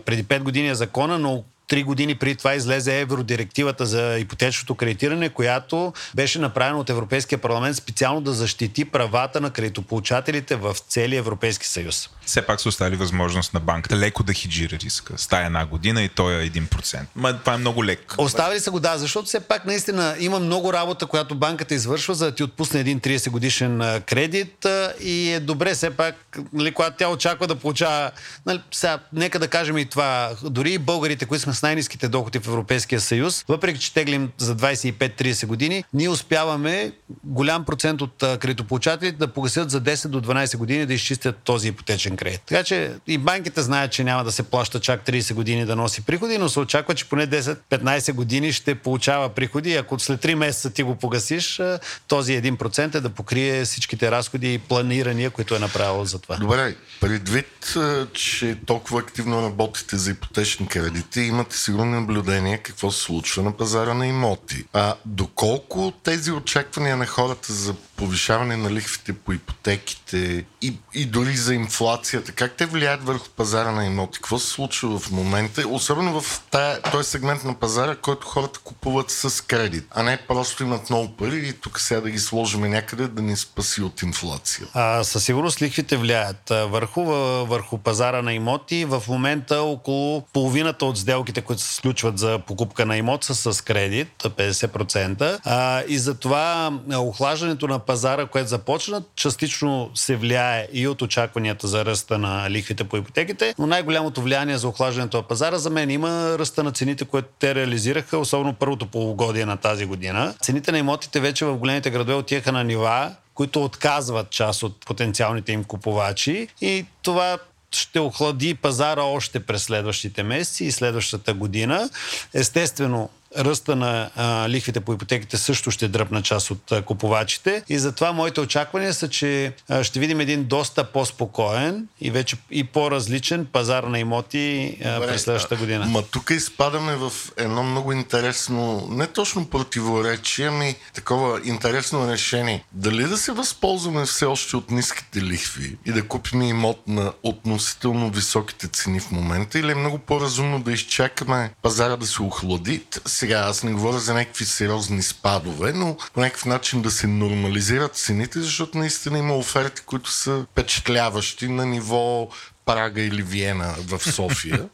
преди 5 години е закона, но Три години преди това излезе евродирективата за ипотечното кредитиране, която беше направена от Европейския парламент специално да защити правата на кредитополучателите в целия Европейски съюз. Все пак са оставили възможност на банката леко да хиджира риска. Стая една година и той е 1%. Ма, това е много лек. Оставили са го, да, защото все пак наистина има много работа, която банката извършва, за да ти отпусне един 30 годишен кредит и е добре все пак, нали, когато тя очаква да получава, нали, сега, нека да кажем и това, дори и българите, които сме най-низките доходи в Европейския съюз, въпреки че теглим за 25-30 години, ние успяваме голям процент от кредитополучателите да погасят за 10 до 12 години да изчистят този ипотечен кредит. Така че и банките знаят, че няма да се плаща чак 30 години да носи приходи, но се очаква, че поне 10-15 години ще получава приходи. Ако след 3 месеца ти го погасиш, този 1% е да покрие всичките разходи и планирания, които е направил за това. Добре, предвид, че толкова активно работите за ипотечни кредити, имате имате сигурно наблюдение какво се случва на пазара на имоти. А доколко тези очаквания на хората за повишаване на лихвите по ипотеките и, и дори за инфлацията, как те влияят върху пазара на имоти? Какво се случва в момента? Особено в тая, този сегмент на пазара, който хората купуват с кредит, а не просто имат много пари и тук сега да ги сложим някъде да ни спаси от инфлация. А, със сигурност лихвите влияят върху, върху пазара на имоти. В момента около половината от сделките, които се случват за покупка на имот са с кредит, 50%. А, и затова охлаждането на пазара, което започна, частично се влияе и от очакванията за ръста на лихвите по ипотеките, но най-голямото влияние за охлаждането на пазара за мен има ръста на цените, които те реализираха, особено първото полугодие на тази година. Цените на имотите вече в големите градове отиеха на нива, които отказват част от потенциалните им купувачи и това ще охлади пазара още през следващите месеци и следващата година. Естествено, ръста на а, лихвите по ипотеките също ще дръпна част от а, купувачите. И затова моите очаквания са, че а, ще видим един доста по-спокоен и вече и по-различен пазар на имоти а, Добре, през следващата година. Ма тук изпадаме в едно много интересно, не точно противоречие, ами такова интересно решение. Дали да се възползваме все още от ниските лихви и да купим имот на относително високите цени в момента или е много по-разумно да изчакаме пазара да се охлади? Сега аз не говоря за някакви сериозни спадове, но по някакъв начин да се нормализират цените, защото наистина има оферти, които са впечатляващи на ниво Прага или Виена в София.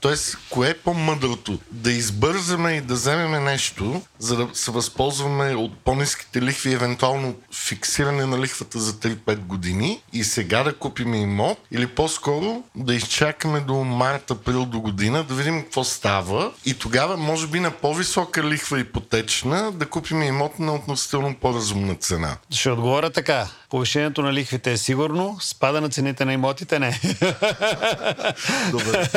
Тоест, кое е по-мъдрото? Да избързаме и да вземем нещо, за да се възползваме от по-низките лихви, евентуално фиксиране на лихвата за 3-5 години и сега да купим имот или по-скоро да изчакаме до март, април до година, да видим какво става и тогава може би на по-висока лихва ипотечна да купим имот на относително по-разумна цена. Ще отговоря така. Повишението на лихвите е сигурно, спада на цените на имотите не. Добре.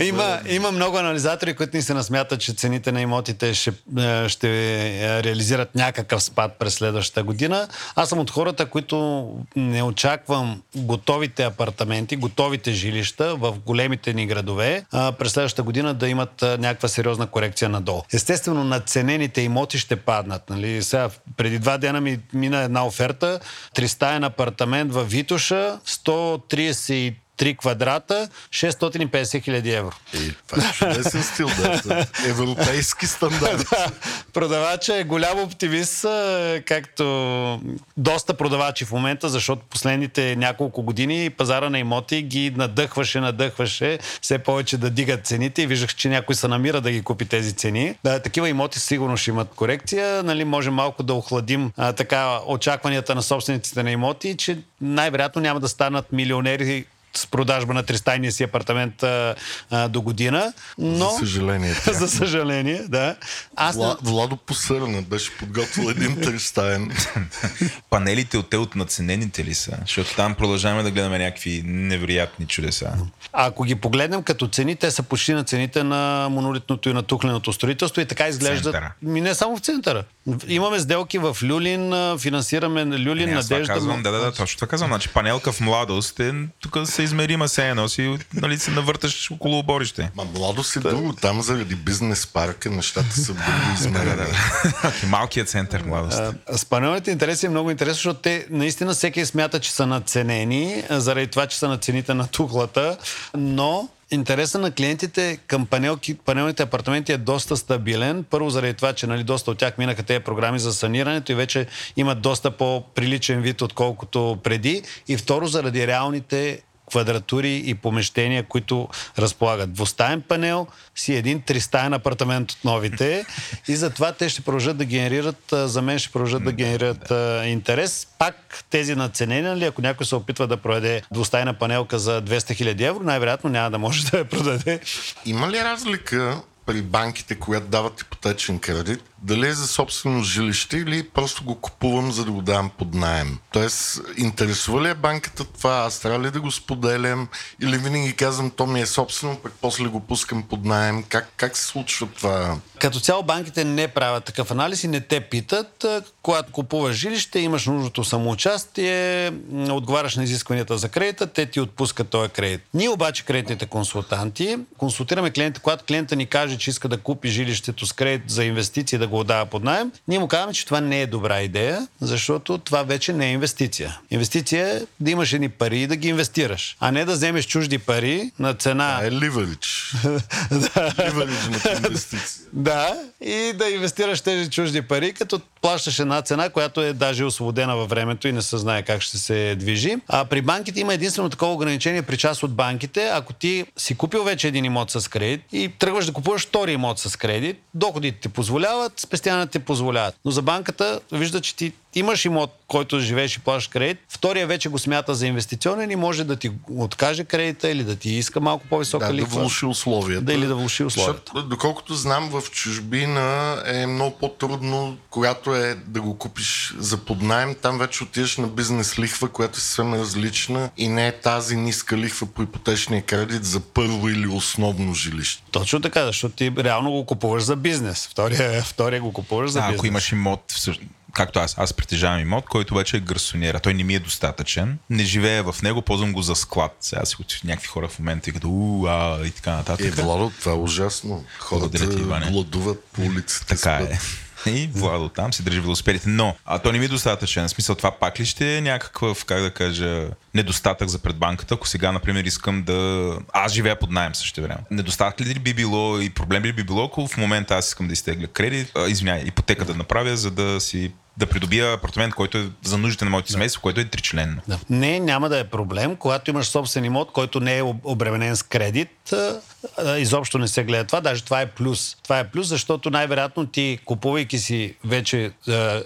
има, има много анализатори, които ни се насмятат, че цените на имотите ще, е, ще реализират някакъв спад през следващата година. Аз съм от хората, които не очаквам готовите апартаменти, готовите жилища в големите ни градове през следващата година да имат а, някаква сериозна корекция надолу. Естествено, надценените имоти ще паднат. Нали? Сега, преди два дена ми мина една оферта, тристаен апартамент в Витуша, 133 3 квадрата, 650 хиляди евро. И това е чудесен стил, да. Европейски стандарт. Да, продавача е голям оптимист, както доста продавачи в момента, защото последните няколко години пазара на имоти ги надъхваше, надъхваше все повече да дигат цените и виждах, че някой се намира да ги купи тези цени. Да, такива имоти сигурно ще имат корекция. Нали, може малко да охладим а, така очакванията на собствениците на имоти, че най-вероятно няма да станат милионери с продажба на тристайния си апартамент а, а, до година. Но, За съжаление. за съжаление, да. Аз Вла. Владо посърна, беше подготвил един тристаен. Панелите от те от наценените ли са? Защото там продължаваме да гледаме някакви невероятни чудеса. Ако ги погледнем като цени, те са почти на цените на монолитното и на тухленото строителство и така изглеждат. Центъра. Ми не само в центъра. Имаме сделки в Люлин, финансираме на Люлин, Не, това Надежда. казвам, да, да, да, точно това казвам. Значи панелка в младост е тук се измерима се едно си, нали, се навърташ около оборище. Ма младо си друго, там заради бизнес парка нещата са друго измерение. Малкият център младост. А, С панелните интереси е много интересно, защото те наистина всеки смята, че са надценени, а, заради това, че са на цените на тухлата, но Интереса на клиентите към панелки, панелните апартаменти е доста стабилен. Първо заради това, че нали, доста от тях минаха тези програми за санирането и вече имат доста по-приличен вид, отколкото преди. И второ, заради реалните квадратури и помещения, които разполагат. Двустаен панел си един тристаен апартамент от новите и затова те ще продължат да генерират, за мен ще продължат да генерират а, интерес. Пак тези наценени, нали, ако някой се опитва да продаде двустайна панелка за 200 000 евро, най-вероятно няма да може да я продаде. Има ли разлика при банките, когато дават ипотечен кредит, дали е за собствено жилище или просто го купувам, за да го давам под найем? Тоест, интересува ли е банката това? Аз трябва ли да го споделям? Или винаги казвам, то ми е собствено, пък после го пускам под найем? Как, как се случва това? Като цяло банките не правят такъв анализ и не те питат. Когато купуваш жилище, имаш нужното самоучастие, отговаряш на изискванията за кредита, те ти отпускат този кредит. Ние обаче, кредитните консултанти, консултираме клиента, когато клиента ни каже, че иска да купи жилището с кредит за инвестиции, да го отдава под найем, ние му казваме, че това не е добра идея, защото това вече не е инвестиция. Инвестиция е да имаш едни пари и да ги инвестираш, а не да вземеш чужди пари на цена Това е ливарич. Ливарич на инвестиция. Да, и да инвестираш тези чужди пари, като плащаш една цена, която е даже освободена във времето и не се знае как ще се движи. А при банките има единствено такова ограничение при част от банките. Ако ти си купил вече един имот с кредит и тръгваш да купуваш втори имот с кредит, доходите ти позволяват, спестяването ти позволяват. Но за банката вижда, че ти имаш имот, който живееш и плащаш кредит, втория вече го смята за инвестиционен и може да ти откаже кредита или да ти иска малко по-висока Да, да лихва. влуши условията. Да, или да влуши условията. Защото, доколкото знам, в чужбина е много по-трудно, когато е да го купиш за поднаем. Там вече отиваш на бизнес лихва, която е съвсем различна и не е тази ниска лихва по ипотечния кредит за първо или основно жилище. Точно така, защото ти реално го купуваш за бизнес. Втория, втория го купуваш за А, бизнес. ако имаш имот, всъщ- както аз, аз притежавам имот, който вече е гърсонера. Той не ми е достатъчен. Не живея в него, ползвам го за склад. Сега си от някакви хора в момента и като у, а, и така нататък. Е, Владо, това е ужасно. Хората гладуват по улиците. Така е. И Владо там си държи велосипедите. Но а то не ми е достатъчен. В смисъл това пак ли ще е някакъв, как да кажа, недостатък за пред банката, ако сега, например, искам да... Аз живея под найем също време. Недостатък ли би било и проблем ли би било, ако в момента аз искам да изтегля кредит, а, извиняй, ипотека да направя, за да си да придобия апартамент, който е за нуждите на моето семейство, което е тричленно. Да. Не, няма да е проблем. Когато имаш собствен имот, който не е об- обременен с кредит, изобщо не се гледа това. Даже това е плюс. Това е плюс, защото най-вероятно ти, купувайки си вече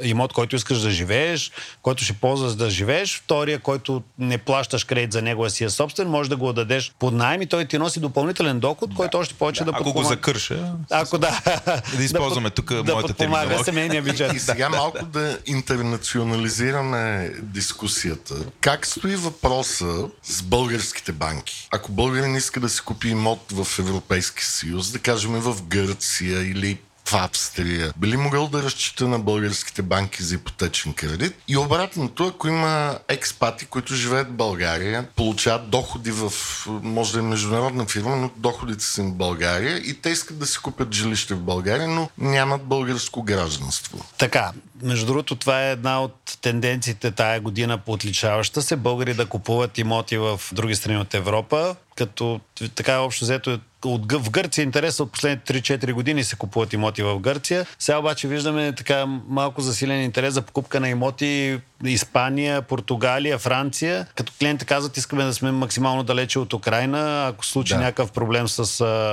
имот, който искаш да живееш, който ще ползваш да живееш, втория, който не плащаш кредит за него, си е собствен, може да го отдадеш под найем и той ти носи допълнителен доход, да. който още повече да, да Ако го закърша, ако да, да използваме тук да моята терминология. семейния бюджет. И сега малко да интернационализираме дискусията. Как стои въпроса с българските банки? Ако българин иска да си купи имот в Европейски съюз, да кажем в Гърция или в Австрия, би ли могъл да разчита на българските банки за ипотечен кредит? И обратното, ако има експати, които живеят в България, получават доходи в, може да е международна фирма, но доходите са в България и те искат да си купят жилище в България, но нямат българско гражданство. Така, между другото, това е една от тенденциите тая година по отличаваща се. Българи да купуват имоти в други страни от Европа, като така общо взето е от, в Гърция интереса от последните 3-4 години се купуват имоти в Гърция. Сега обаче виждаме така малко засилен интерес за покупка на имоти Испания, Португалия, Франция. Като клиенти казват, искаме да сме максимално далече от Украина. Ако случи да. някакъв проблем с,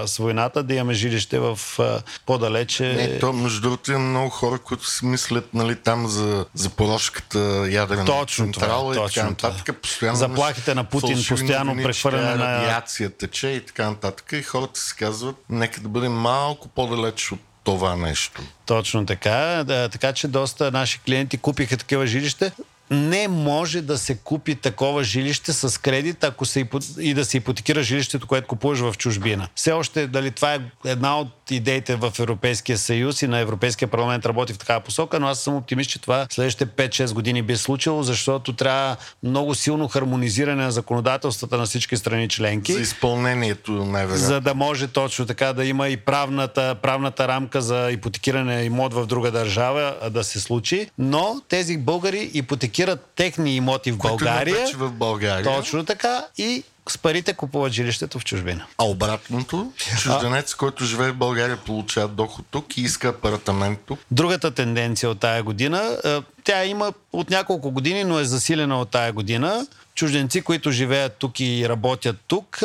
с войната, да имаме жилище в по-далече. Не, то между другото има много хора, които си мислят нали, там за запорожката ядрена точно централа това, и така нататък. Постоянно Заплахите на Путин, постоянно прехвърляне на... Радиация тече и така нататък. И хората си казват, нека да бъдем малко по-далеч от това нещо. Точно така. Да, така че доста наши клиенти купиха такива жилища не може да се купи такова жилище с кредит, ако се и да се ипотекира жилището, което купуваш в чужбина. Все още, дали това е една от идеите в Европейския съюз и на Европейския парламент работи в такава посока, но аз съм оптимист, че това следващите 5-6 години би случило, защото трябва много силно хармонизиране на законодателствата на всички страни членки. За изпълнението, най-вероятно. За да може точно така да има и правната, правната рамка за ипотекиране имот в друга държава да се случи. Но тези българи ипотекират паркират техни имоти в България. Които в България. Точно така. И с парите купуват жилището в чужбина. А обратното, чужденец, който живее в България, получава доход тук и иска апартамент тук. Другата тенденция от тая година, тя има от няколко години, но е засилена от тая година чужденци, които живеят тук и работят тук,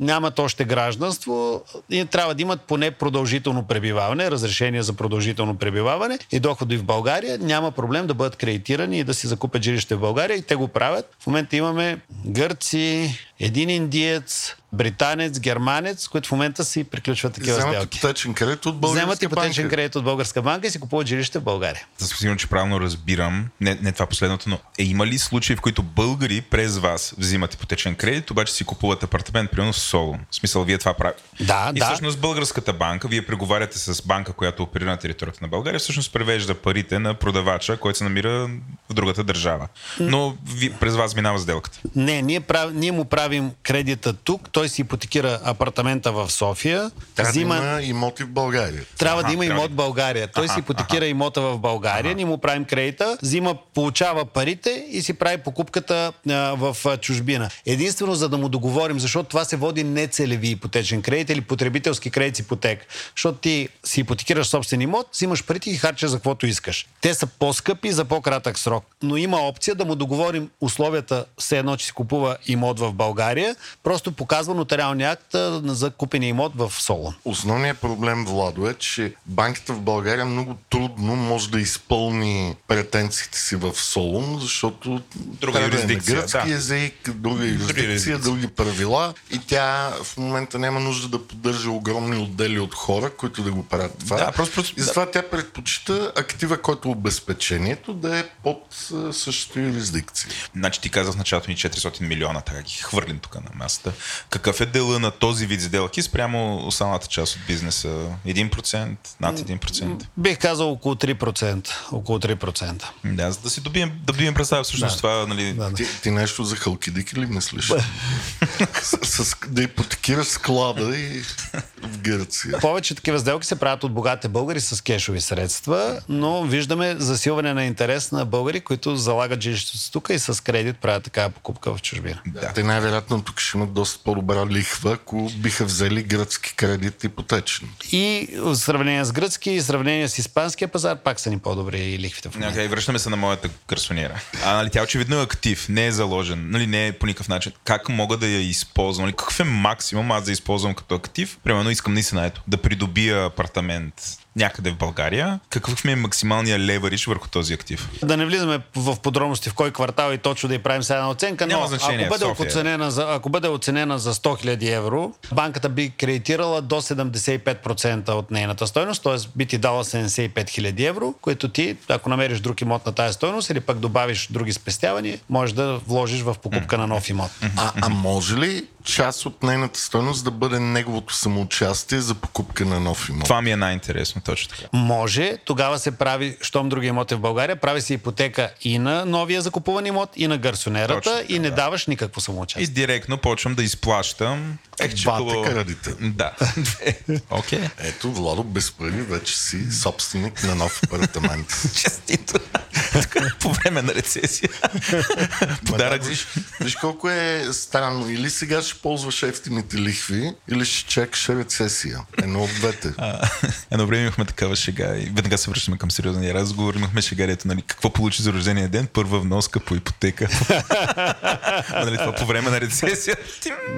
нямат още гражданство и трябва да имат поне продължително пребиваване, разрешение за продължително пребиваване и доходи в България. Няма проблем да бъдат кредитирани и да си закупят жилище в България и те го правят. В момента имаме гърци, един индиец, британец, германец, които в момента си приключват такива Вземат сделки. ипотечен кредит от българска Вземат ипотечен кредит от българска банка и си купуват жилище в България. За сигурно, че правилно разбирам, не, не това последното, но е има ли случаи, в които българи през вас взимат ипотечен кредит, обаче си купуват апартамент, примерно в Солун? В смисъл, вие това правите. Да, и да. всъщност българската банка, вие преговаряте с банка, която оперира на територията на България, всъщност превежда парите на продавача, който се намира в другата държава. Но ви, през вас минава сделката. Не, ние, прав... ние му правим кредита тук, той си ипотекира апартамента в София. Трябва взима... да има имоти в България. Трябва ага, да има имот в България. Той си ипотекира имота в България, ага. ние му правим кредита, взима, получава парите и си прави покупката а, в а, чужбина. Единствено за да му договорим, защото това се води нецелеви ипотечен кредит или потребителски кредит с ипотека. Защото ти си ипотекираш собствен имот, взимаш парите и харчаш за каквото искаш. Те са по-скъпи за по-кратък срок. Но има опция да му договорим условията, все едно, че си купува имот в България, просто показва нотариалния акт за купения имот в Солон. Основният проблем, Владо, е, че банката в България много трудно може да изпълни претенциите си в Солон, защото друга е юрисдикция, на гръцки да. език, друга юрисдикция, други правила и тя в момента няма нужда да поддържа огромни отдели от хора, които да го правят това. Да, просто, просто, и затова да. тя предпочита актива, който е обезпечението да е под същата юрисдикция. Значи ти каза в началото ни 400 милиона, така ги хвърлим тук на масата. Какъв е дела на този вид сделки спрямо останалата част от бизнеса? 1%? Над 1%? Бих казал около 3%. Около 3%. Да, за да си добием, да добием представа всъщност Да. това, нали... Да, да. Ти, ти нещо за халкидики ли мислиш? с, с, да ипотекираш склада и в Гърция. Повече такива сделки се правят от богатите българи с кешови средства, но виждаме засилване на интерес на българи, които залагат жилището си тук и с кредит правят такава покупка в чужбина. Да. Те най-вероятно тук ще имат доста по-добра лихва, ако биха взели гръцки кредит ипотечен. И в сравнение с гръцки, и в сравнение с испанския пазар, пак са ни по-добри лихвите в момента. Okay, връщаме се на моята кърсонера. А, нали, тя очевидно е актив, не е заложен, нали, не е по никакъв начин. Как мога да я използвам? Нали, какъв е максимум аз да използвам като актив, примерно искам наистина ето, да придобия апартамент някъде в България, какъв ми е максималният левериш върху този актив? Да не влизаме в подробности в кой квартал и точно да й правим сега една оценка, но Няма значение, ако, бъде оценена за, ако бъде оценена за 100 000 евро, банката би кредитирала до 75% от нейната стойност, т.е. би ти дала 75 000 евро, които ти, ако намериш друг имот на тази стойност или пък добавиш други спестявания, можеш да вложиш в покупка на нов имот. А, а може ли част от нейната стойност да бъде неговото самоучастие за покупка на нов имот? Това ми е най-интересно, точно така. Може, тогава се прави, щом други имот е в България, прави се ипотека и на новия закупуван имот, и на гарсонерата, Точно така, и не да. даваш никакво И самоучастие. директно почвам да изплащам. Ех, че хубаво- кредита. Да. Окей. Ето, Владо, без пари вече си собственик на нов апартамент. Честито. По време на рецесия. Подарък виж, виж колко е странно. Или сега ще ползваш ефтините лихви, или ще чакаш рецесия. Едно от двете. А, Едно време имахме такава шега и веднага се връщаме към сериозния разговор. Имахме шегарето, нали, какво получи за рождения ден? Първа вноска по ипотека. а, нали, това по време на рецесия.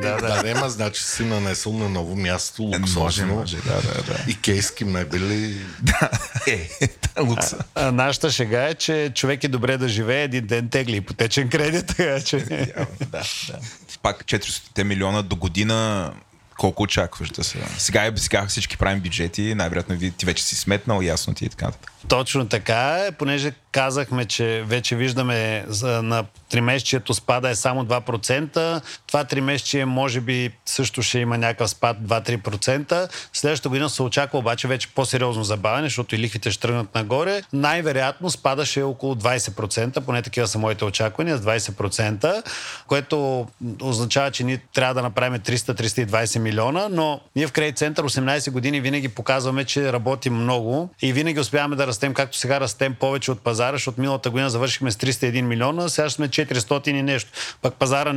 Да, да, да, ма, значи си нанесъл на ново място Може, луксозно. може, да, да, да. И кейски мебели. Да, е, та лукса. А, нашата шега е, че човек е добре да живее, един ден тегли ипотечен кредит, така че... Явно, да, да. Пак 400 милиона до година колко очакваш да са? Сега, е, сега всички правим бюджети, най-вероятно ти вече си сметнал, ясно ти и така нататък. Точно така е, понеже казахме, че вече виждаме за, на тримесечието спада е само 2%. Това тримесечие може би също ще има някакъв спад 2-3%. Следващата година се очаква обаче вече по-сериозно забавяне, защото и лихвите ще тръгнат нагоре. Най-вероятно спада ще е около 20%, поне такива са моите очаквания, с 20%, което означава, че ние трябва да направим 300-320 милиона, но ние в Кредит Център 18 години винаги показваме, че работим много и винаги успяваме да растем, както сега растем повече от пазара, защото миналата година завършихме с 301 милиона, сега сме 400 и нещо. Пък пазара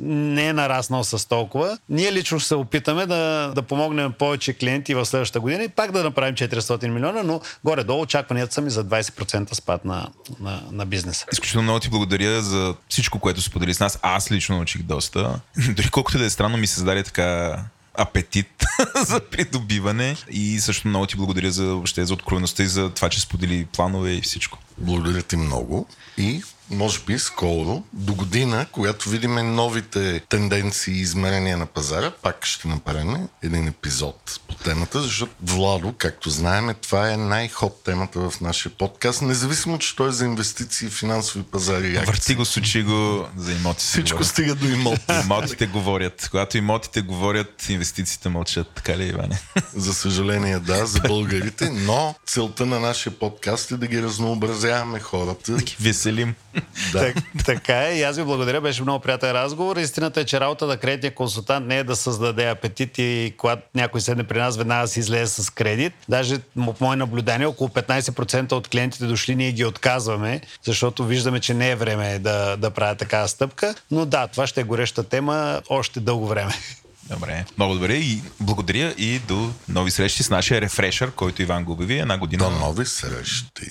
не е нараснал с толкова. Ние лично се опитаме да, да помогнем повече клиенти в следващата година и пак да направим 400 милиона, но горе-долу очакванията са ми за 20% спад на, на, на бизнеса. Изключително много ти благодаря за всичко, което сподели с нас. Аз лично научих доста. Дори колкото да е странно, ми се създаде така апетит за придобиване и също много ти благодаря за, въобще, за откровеността и за това, че сподели планове и всичко. Благодаря ти много. И може би скоро, до година, когато видим новите тенденции и измерения на пазара, пак ще направим един епизод по темата, защото Владо, както знаем, това е най-хот темата в нашия подкаст, независимо, че той е за инвестиции, финансови пазари акции. Върти го, сучи го за имоти. Всичко стига до имот. Имотите говорят. Когато имотите говорят, инвестициите мълчат. Така ли, Иване? За съжаление, да, за българите, но целта на нашия подкаст е да ги разнообразяваме хората. Ги веселим. Да. Так, така е. И аз ви благодаря. Беше много приятен разговор. Истината е, че работа на кредитния консултант не е да създаде апетит и когато някой седне при нас, веднага си излезе с кредит. Даже по мое наблюдение, около 15% от клиентите дошли, ние ги отказваме, защото виждаме, че не е време да, да правя такава стъпка. Но да, това ще е гореща тема още дълго време. Добре. Много добре и благодаря и до нови срещи с нашия рефрешър, който Иван го обяви една година. До нови срещи.